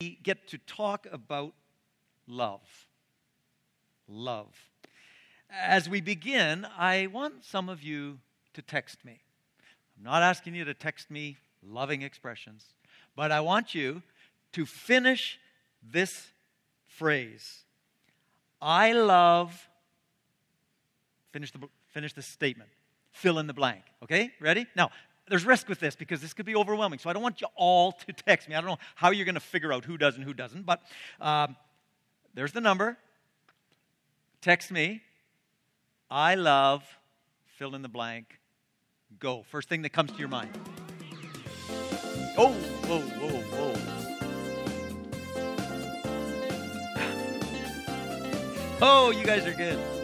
we get to talk about love. Love. As we begin, I want some of you to text me. I'm not asking you to text me loving expressions, but I want you to finish this phrase I love, finish the, finish the statement, fill in the blank. Okay? Ready? Now, there's risk with this because this could be overwhelming. So I don't want you all to text me. I don't know how you're going to figure out who does and who doesn't, but um, there's the number. Text me. I love, fill in the blank, go. First thing that comes to your mind. Oh, whoa, whoa, whoa. Oh, you guys are good.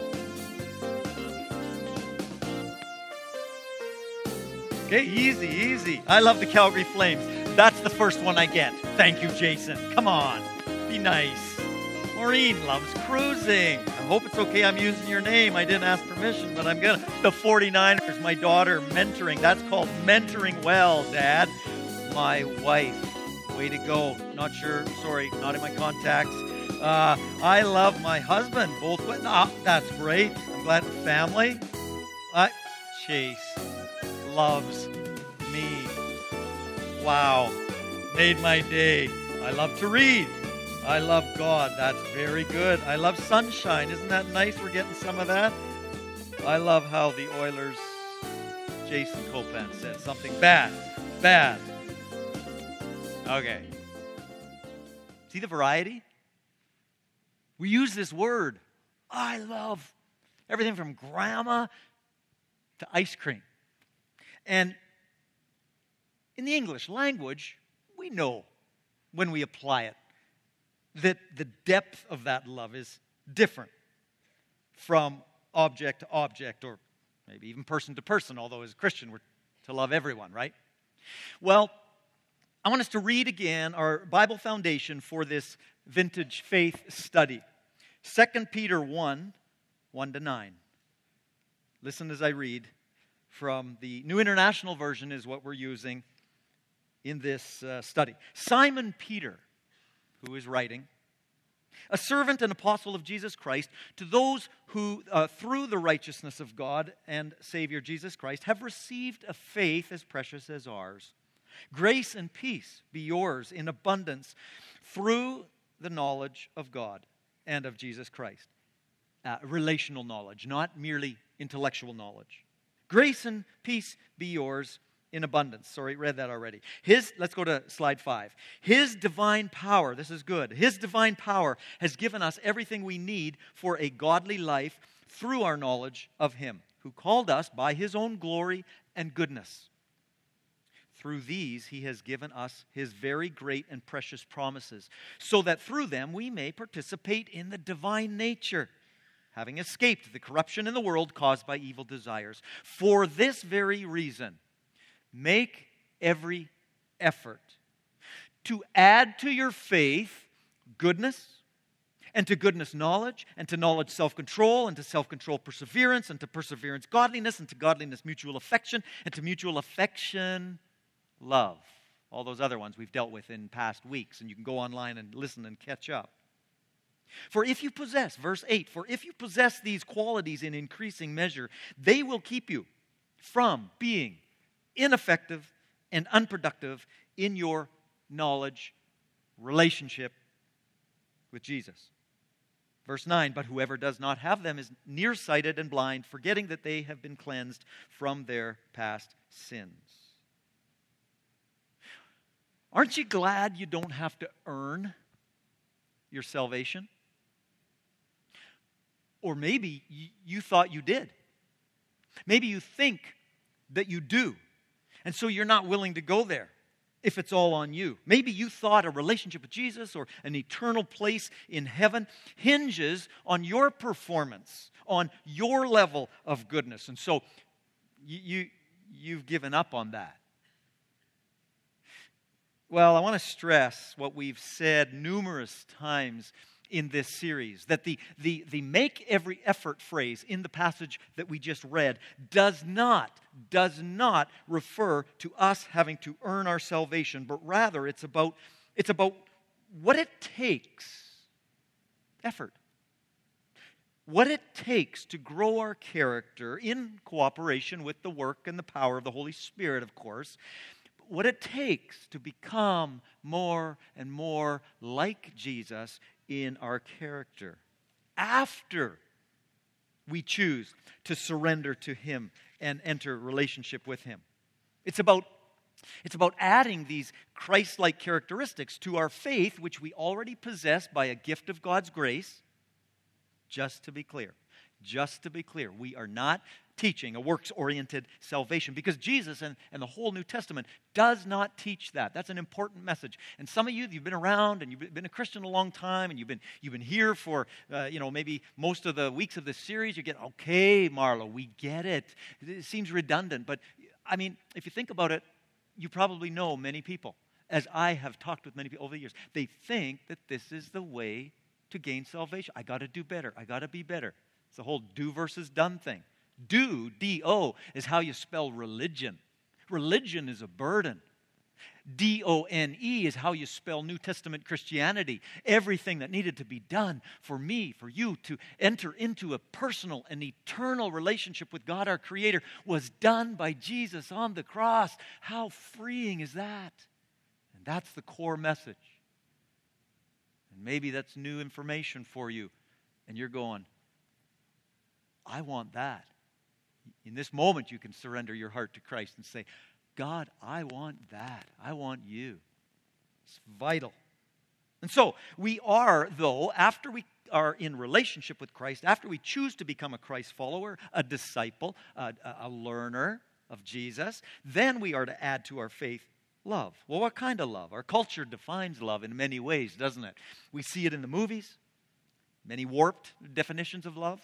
Okay, easy, easy. I love the Calgary Flames. That's the first one I get. Thank you, Jason. Come on, be nice. Maureen loves cruising. I hope it's okay I'm using your name. I didn't ask permission, but I'm gonna. The 49ers, my daughter, mentoring. That's called mentoring well, Dad. My wife. Way to go. Not sure. Sorry, not in my contacts. Uh, I love my husband. Both. Oh, that's great. I'm glad family. Uh, Chase loves me. Wow. Made my day. I love to read. I love God. That's very good. I love sunshine. Isn't that nice? We're getting some of that. I love how the Oilers, Jason Copan said something bad. Bad. Okay. See the variety? We use this word. I love everything from grandma to ice cream. And in the English language, we know when we apply it that the depth of that love is different from object to object or maybe even person to person, although as a Christian we're to love everyone, right? Well, I want us to read again our Bible foundation for this vintage faith study. 2 Peter 1 1 to 9. Listen as I read from the New International Version, is what we're using in this uh, study. Simon Peter, who is writing, a servant and apostle of Jesus Christ, to those who, uh, through the righteousness of God and Savior Jesus Christ, have received a faith as precious as ours. Grace and peace be yours in abundance through the knowledge of God and of Jesus Christ. Uh, relational knowledge, not merely intellectual knowledge. Grace and peace be yours in abundance. Sorry, read that already. His, let's go to slide five. His divine power, this is good. His divine power has given us everything we need for a godly life through our knowledge of Him, who called us by His own glory and goodness. Through these, He has given us His very great and precious promises, so that through them we may participate in the divine nature having escaped the corruption in the world caused by evil desires. For this very reason, make every effort to add to your faith goodness, and to goodness knowledge, and to knowledge self control, and to self control perseverance, and to perseverance godliness, and to godliness mutual affection, and to mutual affection love. All those other ones we've dealt with in past weeks, and you can go online and listen and catch up. For if you possess, verse 8, for if you possess these qualities in increasing measure, they will keep you from being ineffective and unproductive in your knowledge relationship with Jesus. Verse 9, but whoever does not have them is nearsighted and blind, forgetting that they have been cleansed from their past sins. Aren't you glad you don't have to earn your salvation? Or maybe you thought you did. Maybe you think that you do. And so you're not willing to go there if it's all on you. Maybe you thought a relationship with Jesus or an eternal place in heaven hinges on your performance, on your level of goodness. And so you, you, have given up on that. Well, I want to stress what we've said numerous times in this series. That the, the, the make every effort phrase in the passage that we just read does not, does not refer to us having to earn our salvation, but rather it's about, it's about what it takes effort. What it takes to grow our character in cooperation with the work and the power of the Holy Spirit, of course. What it takes to become more and more like Jesus in our character after we choose to surrender to Him and enter relationship with Him. It's about it's about adding these Christ like characteristics to our faith, which we already possess by a gift of God's grace. Just to be clear, just to be clear, we are not teaching a works oriented salvation because Jesus and, and the whole New Testament does not teach that. That's an important message. And some of you, you've been around and you've been a Christian a long time and you've been, you've been here for, uh, you know, maybe most of the weeks of this series. You get, okay, Marlo, we get it. It seems redundant. But I mean, if you think about it, you probably know many people, as I have talked with many people over the years. They think that this is the way to gain salvation. I got to do better. I got to be better. It's the whole do versus done thing. Do, D O, is how you spell religion. Religion is a burden. D O N E is how you spell New Testament Christianity. Everything that needed to be done for me, for you to enter into a personal and eternal relationship with God our Creator was done by Jesus on the cross. How freeing is that? And that's the core message. And maybe that's new information for you. And you're going, I want that. In this moment, you can surrender your heart to Christ and say, God, I want that. I want you. It's vital. And so, we are, though, after we are in relationship with Christ, after we choose to become a Christ follower, a disciple, a, a learner of Jesus, then we are to add to our faith love. Well, what kind of love? Our culture defines love in many ways, doesn't it? We see it in the movies, many warped definitions of love.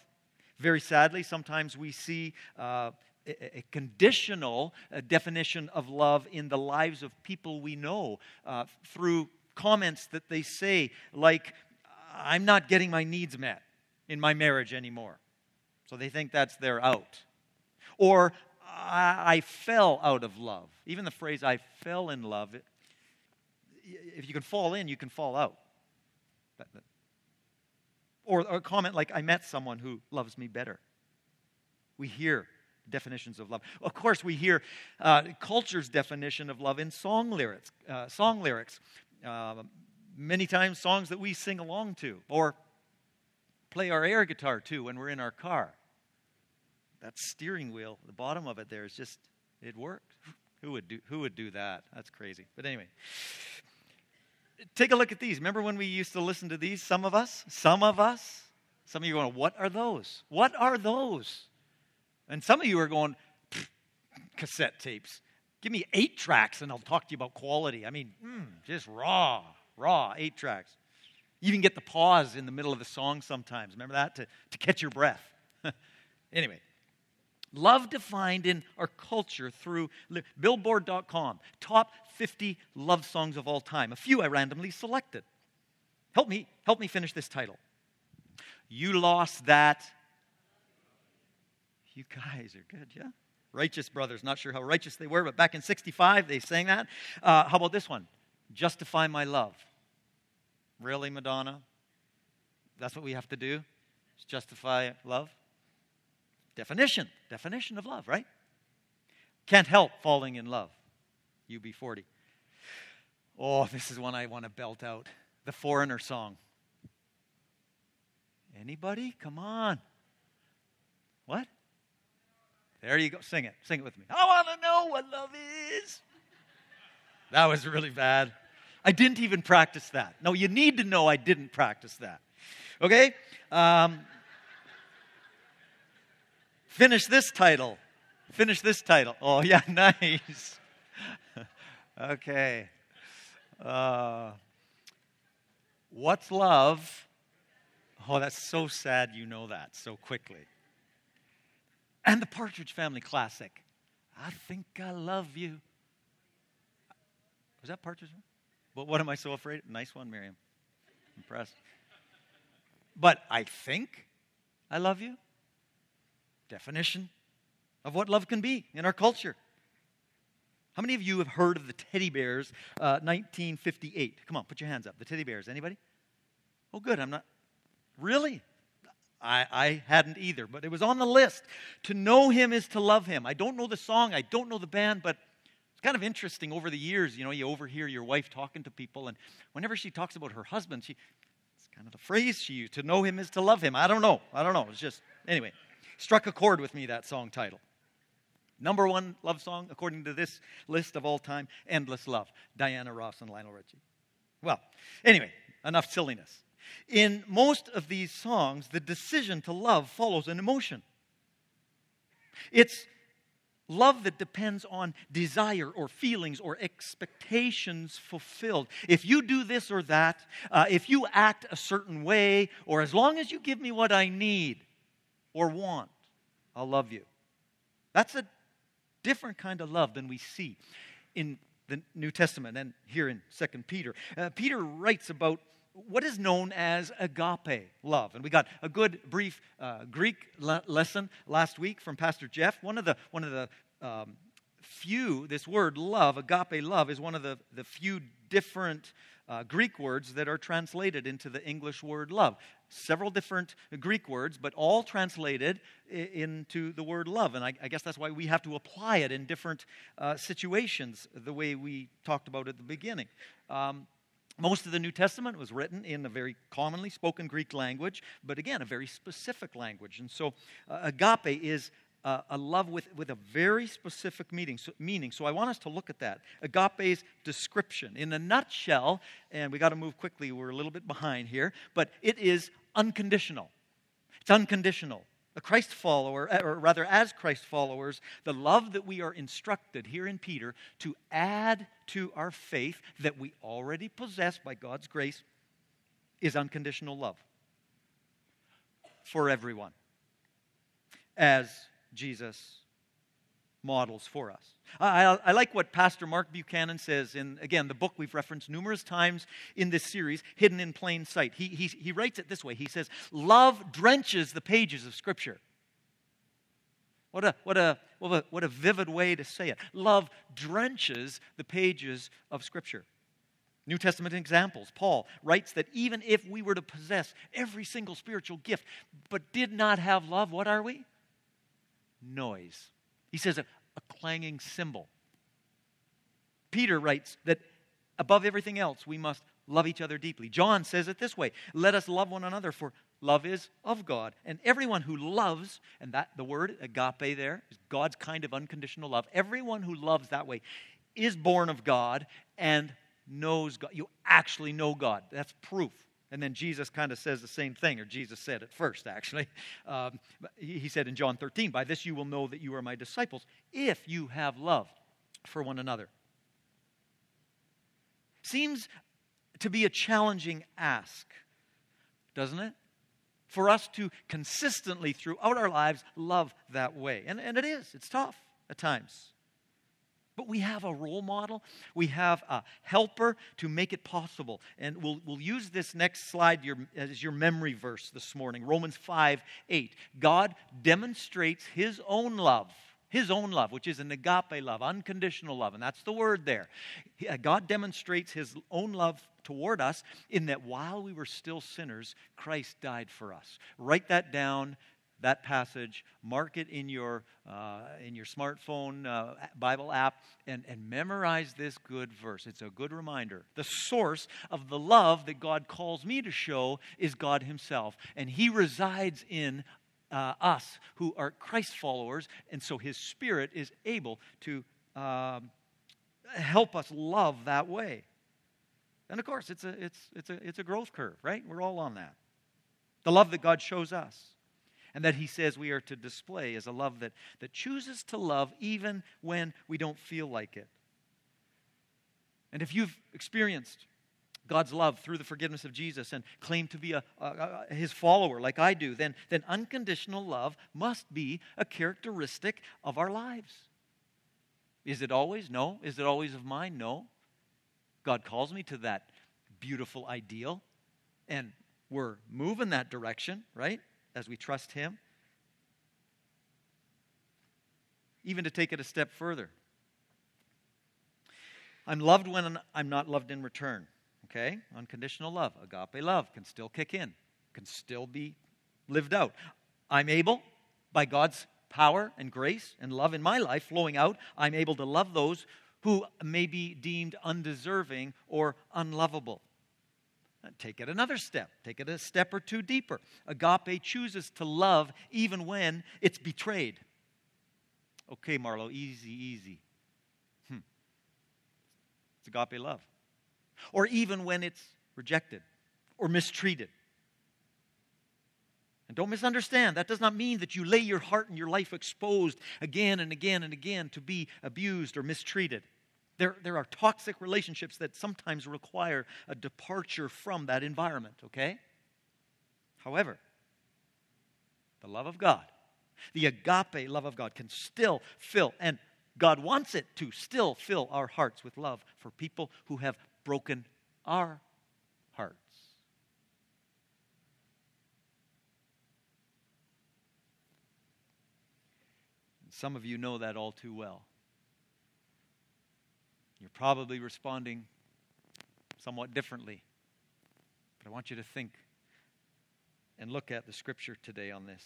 Very sadly, sometimes we see uh, a, conditional uh, definition of love in the lives of people we know uh, through comments that they say, like, I'm not getting my needs met in my marriage anymore. So they think that's their out. Or, I, I fell out of love. Even the phrase, I fell in love, if you can fall in, you can fall out. Or, a comment like, I met someone who loves me better. We hear definitions of love. Of course, we hear uh, culture's definition of love in song lyrics. Uh, song lyrics. Uh, many times, songs that we sing along to or play our air guitar to when we're in our car. That steering wheel, the bottom of it there is just, it worked. Who would do, who would do that? That's crazy. But anyway, take a look at these. Remember when we used to listen to these? Some of us? Some of us? Some of you are going, What are those? What are those? And some of you are going, cassette tapes. Give me eight tracks and I'll talk to you about quality. I mean, mm, just raw, raw, eight tracks. You even get the pause in the middle of the song sometimes. Remember that? To, to catch your breath. anyway, love defined in our culture through Billboard.com, top 50 love songs of all time. A few I randomly selected. Help me, help me finish this title. You lost that you guys are good, yeah? Righteous brothers. Not sure how righteous they were, but back in 65, they sang that. Uh, how about this one? Justify my love. Really, Madonna? That's what we have to do? Just justify love? Definition. Definition of love, right? Can't help falling in love. UB40. Oh, this is one I want to belt out. The Foreigner song. Anybody? Come on. What? There you go. Sing it. Sing it with me. I want to know what love is. That was really bad. I didn't even practice that. No, you need to know I didn't practice that. Okay? Um, finish this title. Finish this title. Oh, yeah, nice. okay. Uh, what's love? Oh, that's so sad you know that so quickly and the Partridge Family classic. I think I love you. Was that Partridge? But what am I so afraid? Nice one, Miriam. Impressed. But I think I love you. Definition of what love can be in our culture. How many of you have heard of the Teddy Bears, uh, 1958? Come on, put your hands up. The Teddy Bears. Anybody? Oh, good. I'm not. Really? I, I hadn't either, but it was on the list. To know him is to love him. I don't know the song, I don't know the band, but it's kind of interesting over the years. You know, you overhear your wife talking to people, and whenever she talks about her husband, she, it's kind of the phrase she used to know him is to love him. I don't know. I don't know. It's just, anyway, struck a chord with me, that song title. Number one love song, according to this list of all time, Endless Love, Diana Ross and Lionel Richie. Well, anyway, enough silliness. In most of these songs, the decision to love follows an emotion. It's love that depends on desire or feelings or expectations fulfilled. If you do this or that, uh, if you act a certain way, or as long as you give me what I need or want, I'll love you. That's a different kind of love than we see in the New Testament and here in 2 Peter. Uh, Peter writes about what is known as agape love. And we got a good brief uh, Greek le- lesson last week from Pastor Jeff. One of the, one of the um, few, this word love, agape love, is one of the, the few different uh, Greek words that are translated into the English word love. Several different Greek words, but all translated into the word love. And I, I, guess that's why we have to apply it in different uh, situations, the way we talked about at the beginning. Um, most of the New Testament was written in a very commonly spoken Greek language, but again, a very specific language. And so, uh, agape is uh, a love with, with a very specific meaning so, meaning. so I want us to look at that. Agape's description. In a nutshell, and we got to move quickly, we're a little bit behind here, but it is unconditional. It's unconditional. A Christ follower, uh, or rather, as Christ followers, the love that we are instructed here in Peter to add to our faith that we already possess by God's grace is unconditional love for everyone. As Jesus models for us. I, I, like what Pastor Mark Buchanan says in, again, the book we've referenced numerous times in this series, Hidden in Plain Sight. He, he, he writes it this way He says, Love drenches the pages of Scripture. What a, what, a, what, a, what a vivid way to say it. Love drenches the pages of Scripture. New Testament examples. Paul writes that even if we were to possess every single spiritual gift but did not have love, what are we? Noise. He says a, a clanging cymbal. Peter writes that above everything else, we must love each other deeply. John says it this way Let us love one another, for love is of God. And everyone who loves, and that the word agape there is God's kind of unconditional love. Everyone who loves that way is born of God and knows God. You actually know God. That's proof and then Jesus kind of says the same thing, or Jesus said it first, actually. Um, he said in John 13, By this you will know that you are my disciples, if you have love for one another. Seems to be a challenging ask, doesn't it? For us to consistently, throughout our lives, love that way. And, and it is, it's tough at times. But we have a role model, we have a helper to make it possible. And we'll, we'll use this next slide your, as your memory verse this morning Romans 5 8. God demonstrates his own love. His own love, which is an agape love, unconditional love, and that's the word there. Uh, God demonstrates his own love toward us in that while we were still sinners, Christ died for us. Write that down that passage, mark it in your, uh, in your smartphone uh, Bible app, and, and memorize this good verse. It's a good reminder. The source of the love that God calls me to show is God Himself, and He resides in uh, us who are Christ followers, and so His Spirit is able to um, help us love that way. And of course, it's a, it's, it's, a, it's a growth curve, right? We're all on that. The love that God shows us and that he says we are to display is a love that, that chooses to love even when we don't feel like it. And if you've experienced God's love through the forgiveness of Jesus and claim to be a, a, a, his follower like I do, then, then unconditional love must be a characteristic of our lives. Is it always? No. Is it always of mine? No. God calls me to that beautiful ideal, and we're moving that direction, right? As we trust Him. Even to take it a step further, I'm loved when I'm not loved in return. Okay? Unconditional love, agape love, can still kick in, can still be lived out. I'm able, by God's power and grace and love in my life flowing out, I'm able to love those who may be deemed undeserving or unlovable. Take it another step. Take it a step or two deeper. Agape chooses to love even when it's betrayed. Okay, Marlo, easy, easy. Hmm. It's agape love. Or even when it's rejected or mistreated. And don't misunderstand, that does not mean that you lay your heart and your life exposed again and again and again to be abused or mistreated. There, there are toxic relationships that sometimes require a departure from that environment, okay? However, the love of God, the agape love of God, can still fill, and God wants it to still fill our hearts with love for people who have broken our hearts. some of you know that all too well. You're probably responding somewhat differently. But I want you to think and look at the scripture today on this.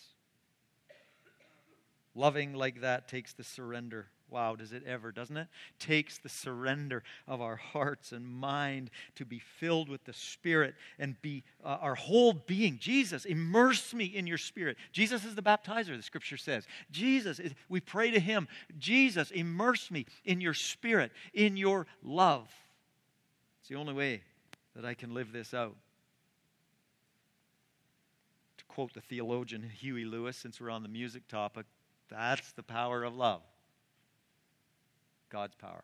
Loving like that takes the surrender. Wow, does it ever, doesn't it? Takes the surrender of our hearts and mind to be filled with the Spirit and be uh, our whole being. Jesus, immerse me in your Spirit. Jesus is the baptizer, the scripture says. Jesus, we pray to Him. Jesus, immerse me in your Spirit, in your love. It's the only way that I can live this out. To quote the theologian Huey Lewis, since we're on the music topic, that's the power of love. God's power.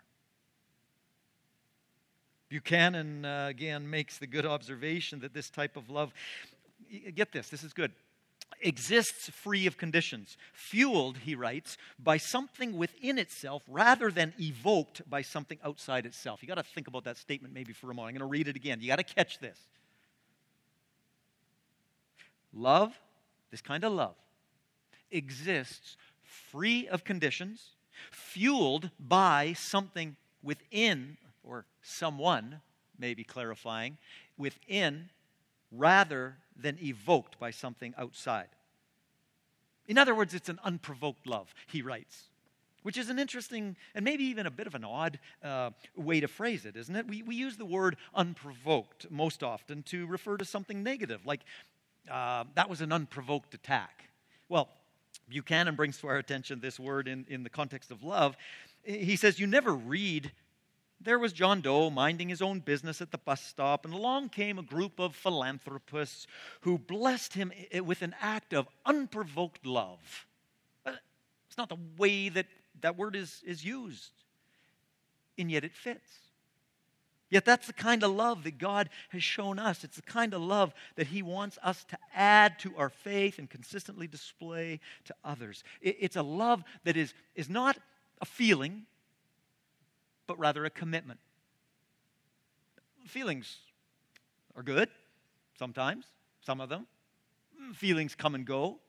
Buchanan, uh, again, makes the good observation that this type of love, get this, this is good, exists free of conditions, fueled, he writes, by something within itself rather than evoked by something outside itself. You got to think about that statement maybe for a moment. I'm going to read it again. You got to catch this. Love, this kind of love, exists free of conditions, fueled by something within, or someone, maybe clarifying, within rather than evoked by something outside. In other words, it's an unprovoked love, he writes, which is an interesting and maybe even a bit of an odd uh, way to phrase it, isn't it? We, we use the word unprovoked most often to refer to something negative, like uh, that was an unprovoked attack. Well, Buchanan brings to our attention this word in, in the context of love. He says, You never read, there was John Doe minding his own business at the bus stop, and along came a group of philanthropists who blessed him with an act of unprovoked love. Uh, it's not the way that that word is, is used, and yet it fits. Yet that's the kind of love that God has shown us. It's the kind of love that He wants us to add to our faith and consistently display to others. It's a love that is, is not a feeling, but rather a commitment. Feelings are good sometimes, some of them. Feelings come and go.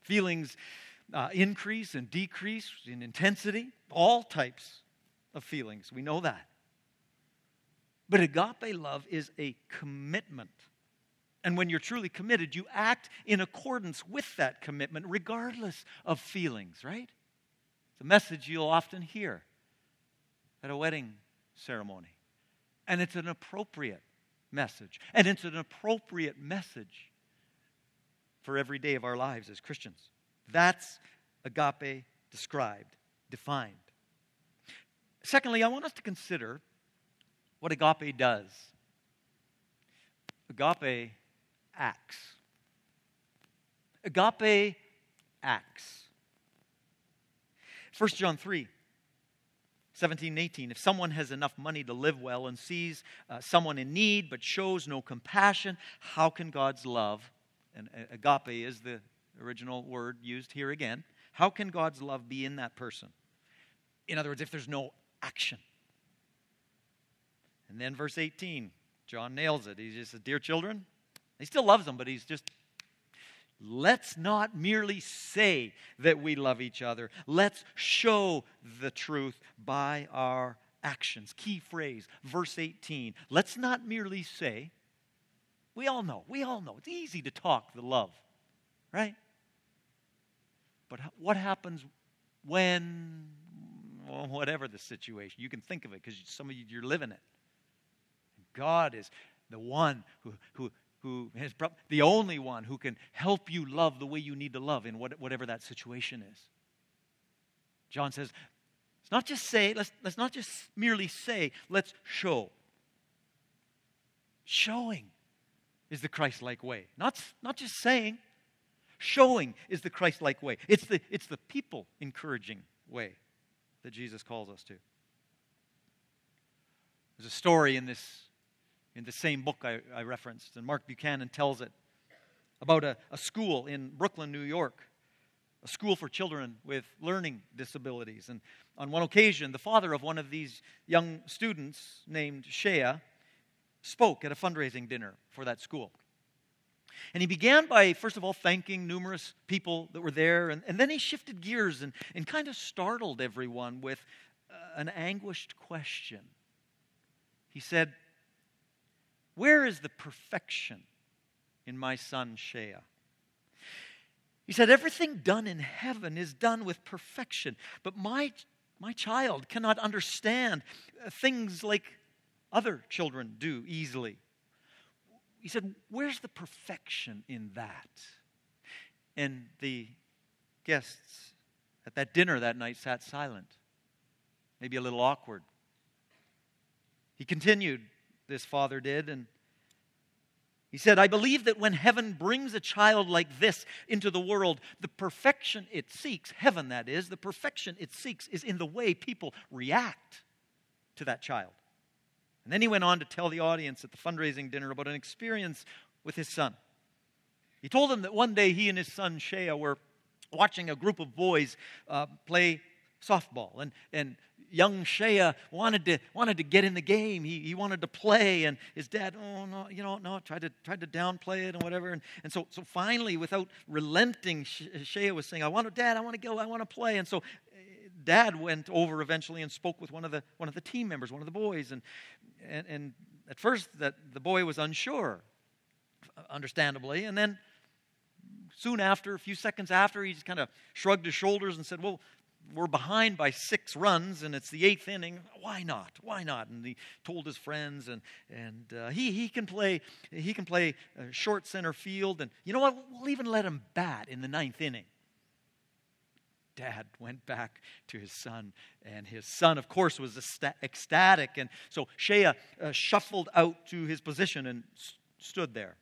Feelings uh, increase and decrease in intensity, all types of feelings. We know that. But agape love is a commitment. And when you're truly committed, you act in accordance with that commitment, regardless of feelings, right? It's a message you'll often hear at a wedding ceremony. And it's an appropriate message. And it's an appropriate message for every day of our lives as Christians. That's agape described, defined. Secondly, I want us to consider what agape does. Agape acts. Agape acts. 1 John 3 17 and 18. If someone has enough money to live well and sees uh, someone in need but shows no compassion, how can God's love, and agape is the original word used here again, how can God's love be in that person? In other words, if there's no action. And then verse 18, John nails it. He just says, Dear children, he still loves them, but he's just, let's not merely say that we love each other. Let's show the truth by our actions. Key phrase, verse 18. Let's not merely say, we all know, we all know, it's easy to talk the love, right? But what happens when, well, whatever the situation, you can think of it because some of you, you're living it. God is the one who, who, who has brought, the only one who can help you love the way you need to love in whatever that situation is. John says, let's not just say, let's, let's not just merely say, let's show. Showing is the Christ like way. Not, not just saying, showing is the Christ like way. It's the, it's the people encouraging way that Jesus calls us to. There's a story in this in the same book I, I referenced, and Mark Buchanan tells it about a, a school in Brooklyn, New York, a school for children with learning disabilities. And on one occasion, the father of one of these young students, named Shea, spoke at a fundraising dinner for that school. And he began by, first of all, thanking numerous people that were there. And, and then he shifted gears and, and kind of startled everyone with uh, an anguished question. He said, Where is the perfection in my son Shea? He said, Everything done in heaven is done with perfection, but my, my child cannot understand things like other children do easily. He said, Where's the perfection in that? And the guests at that dinner that night sat silent, maybe a little awkward. He continued, this father did, and he said, I believe that when heaven brings a child like this into the world, the perfection it seeks, heaven that is, the perfection it seeks is in the way people react to that child. And then he went on to tell the audience at the fundraising dinner about an experience with his son. He told them that one day he and his son Shea were watching a group of boys uh, play softball. And, and young Shea wanted to, wanted to get in the game. He, he wanted to play, and his dad, oh, no, you know, no, tried to, tried to downplay it and whatever. And, and so, so finally, without relenting, Shea was saying, I want to, Dad, I want to go, I want to play. And so eh, dad went over eventually and spoke with one of the, one of the team members, one of the boys. And, and, and at first, that the boy was unsure, understandably. And then soon after, a few seconds after, he just kind of shrugged his shoulders and said, Well, we're behind by six runs and it's the eighth inning. Why not? Why not? And he told his friends, and and uh, he he can play he can play uh, short center field, and you know what? We'll even let him bat in the ninth inning. Dad went back to his son, and his son, of course, was ecstatic. And so Shea uh, shuffled out to his position and stood there.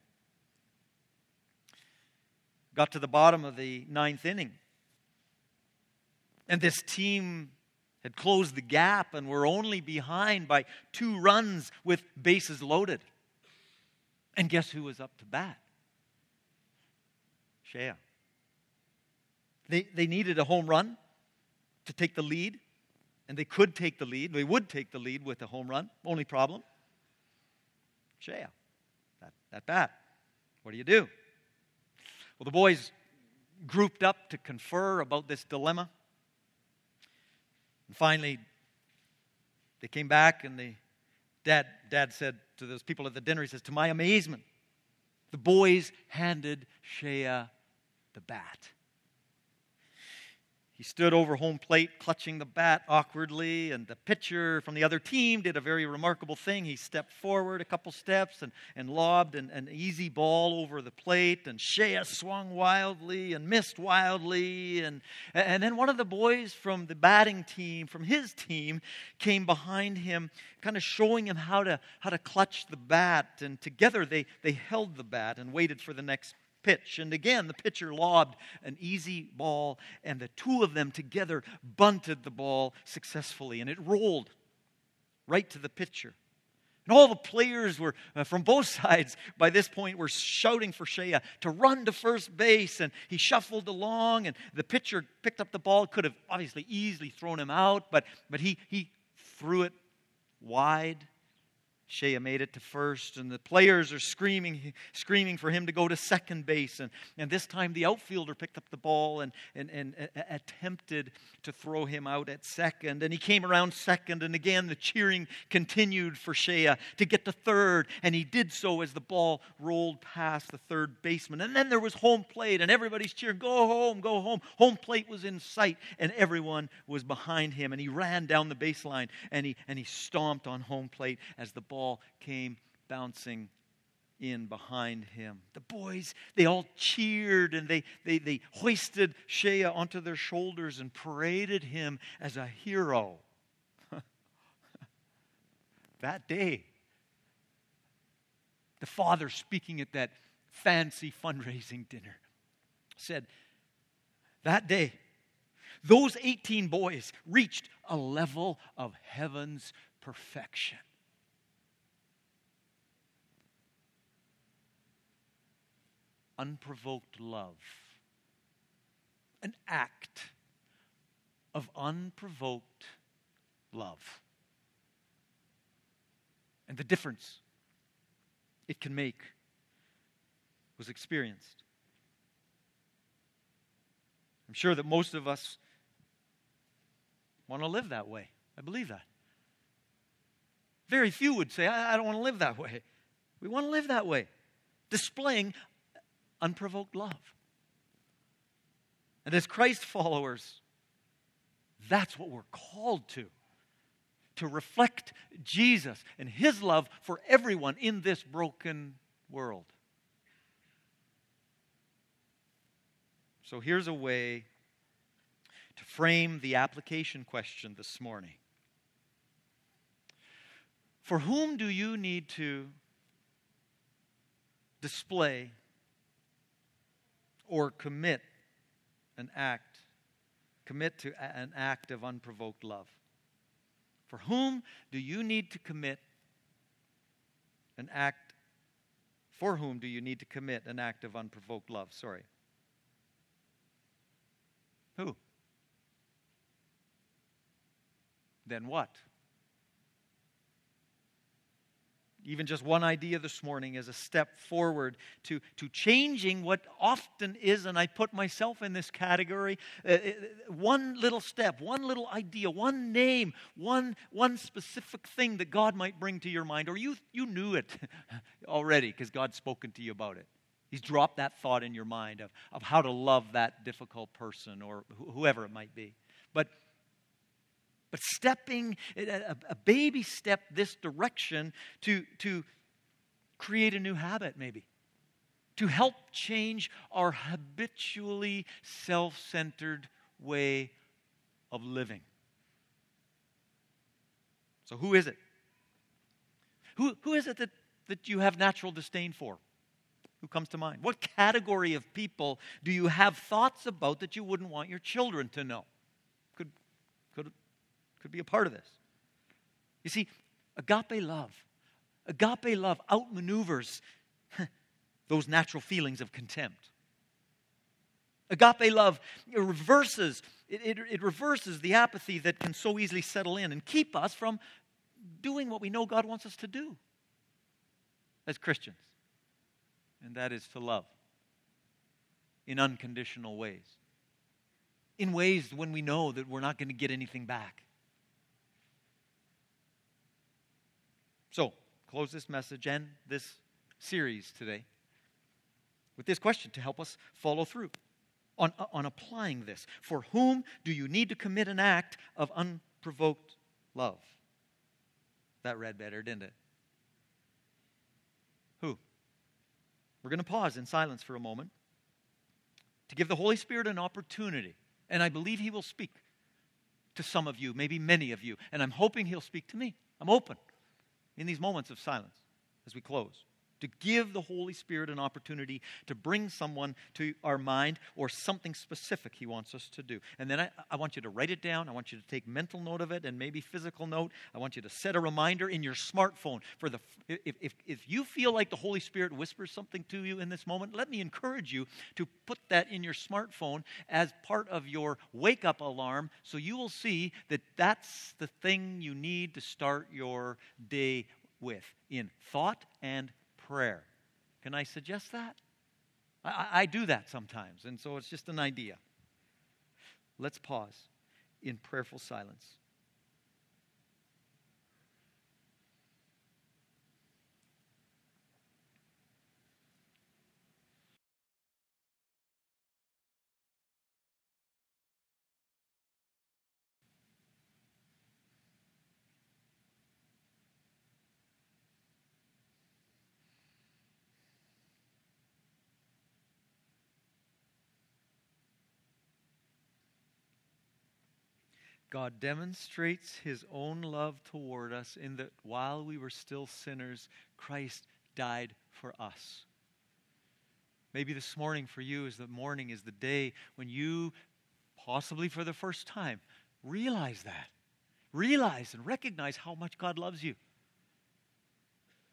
Got to the bottom of the ninth inning and this team had closed the gap and were only behind by two runs with bases loaded. And guess who was up to bat? Shea. They, they needed a home run to take the lead, and they could take the lead. They would take the lead with a home run. Only problem Shea, that, that bat. What do you do? Well, the boys grouped up to confer about this dilemma. And finally, they came back and the dad, dad said to those people at the dinner, he says, To my amazement, the boys handed Shea the bat. He stood over home plate, clutching the bat awkwardly, and the pitcher from the other team did a very remarkable thing. He stepped forward a couple steps and, and lobbed an, an easy ball over the plate, and Shea swung wildly and missed wildly. And, and then one of the boys from the batting team, from his team, came behind him, kind of showing him how to, how to clutch the bat. And together they, they held the bat and waited for the next pitch. And again, the pitcher lobbed an easy ball, and the two of them together bunted the ball successfully, and it rolled right to the pitcher. And all the players were uh, from both sides by this point were shouting for Shea to run to first base. And he shuffled along, and the pitcher picked up the ball. Could have obviously easily thrown him out, but, but he, he threw it wide Shea made it to first, and the players are screaming, screaming for him to go to second base. And, and this time the outfielder picked up the ball and, and, and attempted to throw him out at second. And he came around second, and again the cheering continued for Shea to get to third. And he did so as the ball rolled past the third baseman. And then there was home plate, and everybody's cheering, Go home, go home. Home plate was in sight, and everyone was behind him. And he ran down the baseline and he, and he stomped on home plate as the ball came bouncing in behind him. The boys, they all cheered and they, they, they hoisted Shea onto their shoulders and paraded him as a hero. that day, the father speaking at that fancy fundraising dinner said, That day, those 18 boys reached a level of heaven's perfection. Unprovoked love, an act of unprovoked love. And the difference it can make was experienced. I'm sure that most of us want to live that way. I believe that. Very few would say, I, I don't want to live that way. We want to live that way, displaying unprovoked love. And as Christ followers, that's what we're called to to reflect Jesus and his love for everyone in this broken world. So here's a way to frame the application question this morning. For whom do you need to display or commit an act, commit to an act of unprovoked love? For whom do you need to commit an act? For whom do you need to commit an act of unprovoked love? Sorry. Who? Then what? Even just one idea this morning is a step forward to, to changing what often is, and I put myself in this category, uh, uh, one little step, one little idea, one name, one, one specific thing that God might bring to your mind, or you, you knew it already because God's spoken to you about it. He's dropped that thought in your mind of, of how to love that difficult person or wh- whoever it might be. But but stepping, a, a baby step this direction to, to create a new habit, maybe, to help change our habitually self centered way of living. So, who is it? Who, who is it that, that you have natural disdain for? Who comes to mind? What category of people do you have thoughts about that you wouldn't want your children to know? Could, be a part of this. You see, agape love, agape love outmaneuvers those natural feelings of contempt. Agape love it reverses it, it, it, reverses the apathy that can so easily settle in and keep us from doing what we know God wants us to do as Christians, and that is to love in unconditional ways, in ways when we know that we're not going to get anything back. So, close this message and this series today with this question to help us follow through on, on applying this. For whom do you need to commit an act of unprovoked love? That read better, didn't it? Who? We're going to pause in silence for a moment to give the Holy Spirit an opportunity. And I believe He will speak to some of you, maybe many of you. And I'm hoping He'll speak to me. I'm open in these moments of silence as we close to give the Holy Spirit an opportunity to bring someone to our mind or something specific He wants us to do. And then I, I, want you to write it down. I want you to take mental note of it and maybe physical note. I want you to set a reminder in your smartphone for the. If, if, if you feel like the Holy Spirit whispers something to you in this moment, let me encourage you to put that in your smartphone as part of your wake up alarm so you will see that that's the thing you need to start your day with in thought and prayer. Can I suggest that? I, I do that sometimes, and so it's just an idea. Let's pause in prayerful silence. God demonstrates his own love toward us in that while we were still sinners, Christ died for us. Maybe this morning for you is the morning, is the day when you, possibly for the first time, realize that. Realize and recognize how much God loves you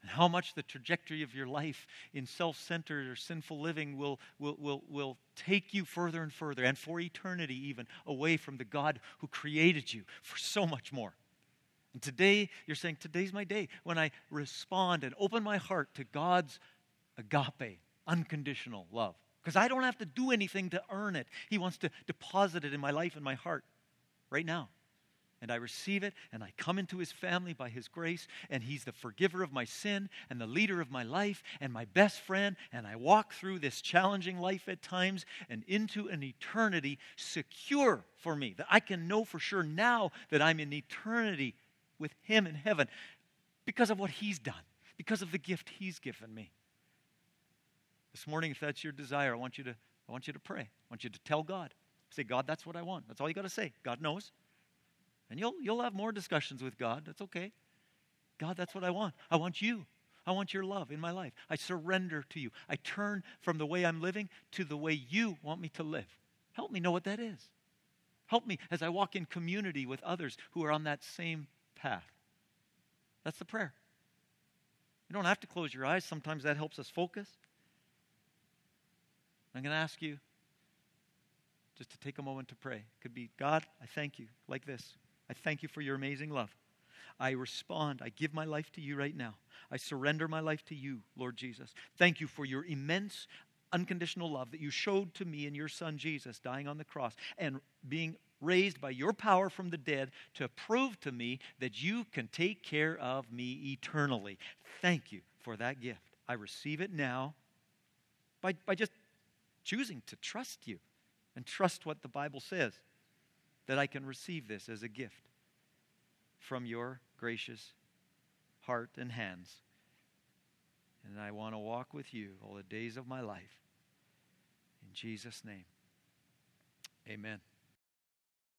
and how much the trajectory of your life in self centered or sinful living will, will, will, will take you further and further, and for eternity even, away from the God who created you for so much more. And today, you're saying, Today's my day when I respond and open my heart to God's agape, unconditional love. Because I don't have to do anything to earn it. He wants to deposit it in my life and my heart right now and I receive it, and I come into his family by his grace, and he's the forgiver of my sin, and the leader of my life, and my best friend, and I walk through this challenging life at times and into an eternity secure for me, that I can know for sure now that I'm in eternity with him in heaven because of what he's done, because of the gift he's given me. This morning, if that's your desire, I want you to, I want you to pray. I want you to tell God. Say, God, that's what I want. That's all you got to say. God knows. And you'll, you'll have more discussions with God. That's okay. God, that's what I want. I want you. I want your love in my life. I surrender to you. I turn from the way I'm living to the way you want me to live. Help me know what that is. Help me as I walk in community with others who are on that same path. That's the prayer. You don't have to close your eyes. Sometimes that helps us focus. I'm going to ask you just to take a moment to pray. It could be, God, I thank you, like this. I thank you for your amazing love. I respond. I give my life to you right now. I surrender my life to you, Lord Jesus. Thank you for your immense, unconditional love that you showed to me in your Son Jesus dying on the cross and being raised by your power from the dead to prove to me that you can take care of me eternally. Thank you for that gift. I receive it now by, by just choosing to trust you and trust what the Bible says that I can receive this as a gift from your gracious heart and hands. And I want to walk with you all the days of my life. In Jesus' name, amen.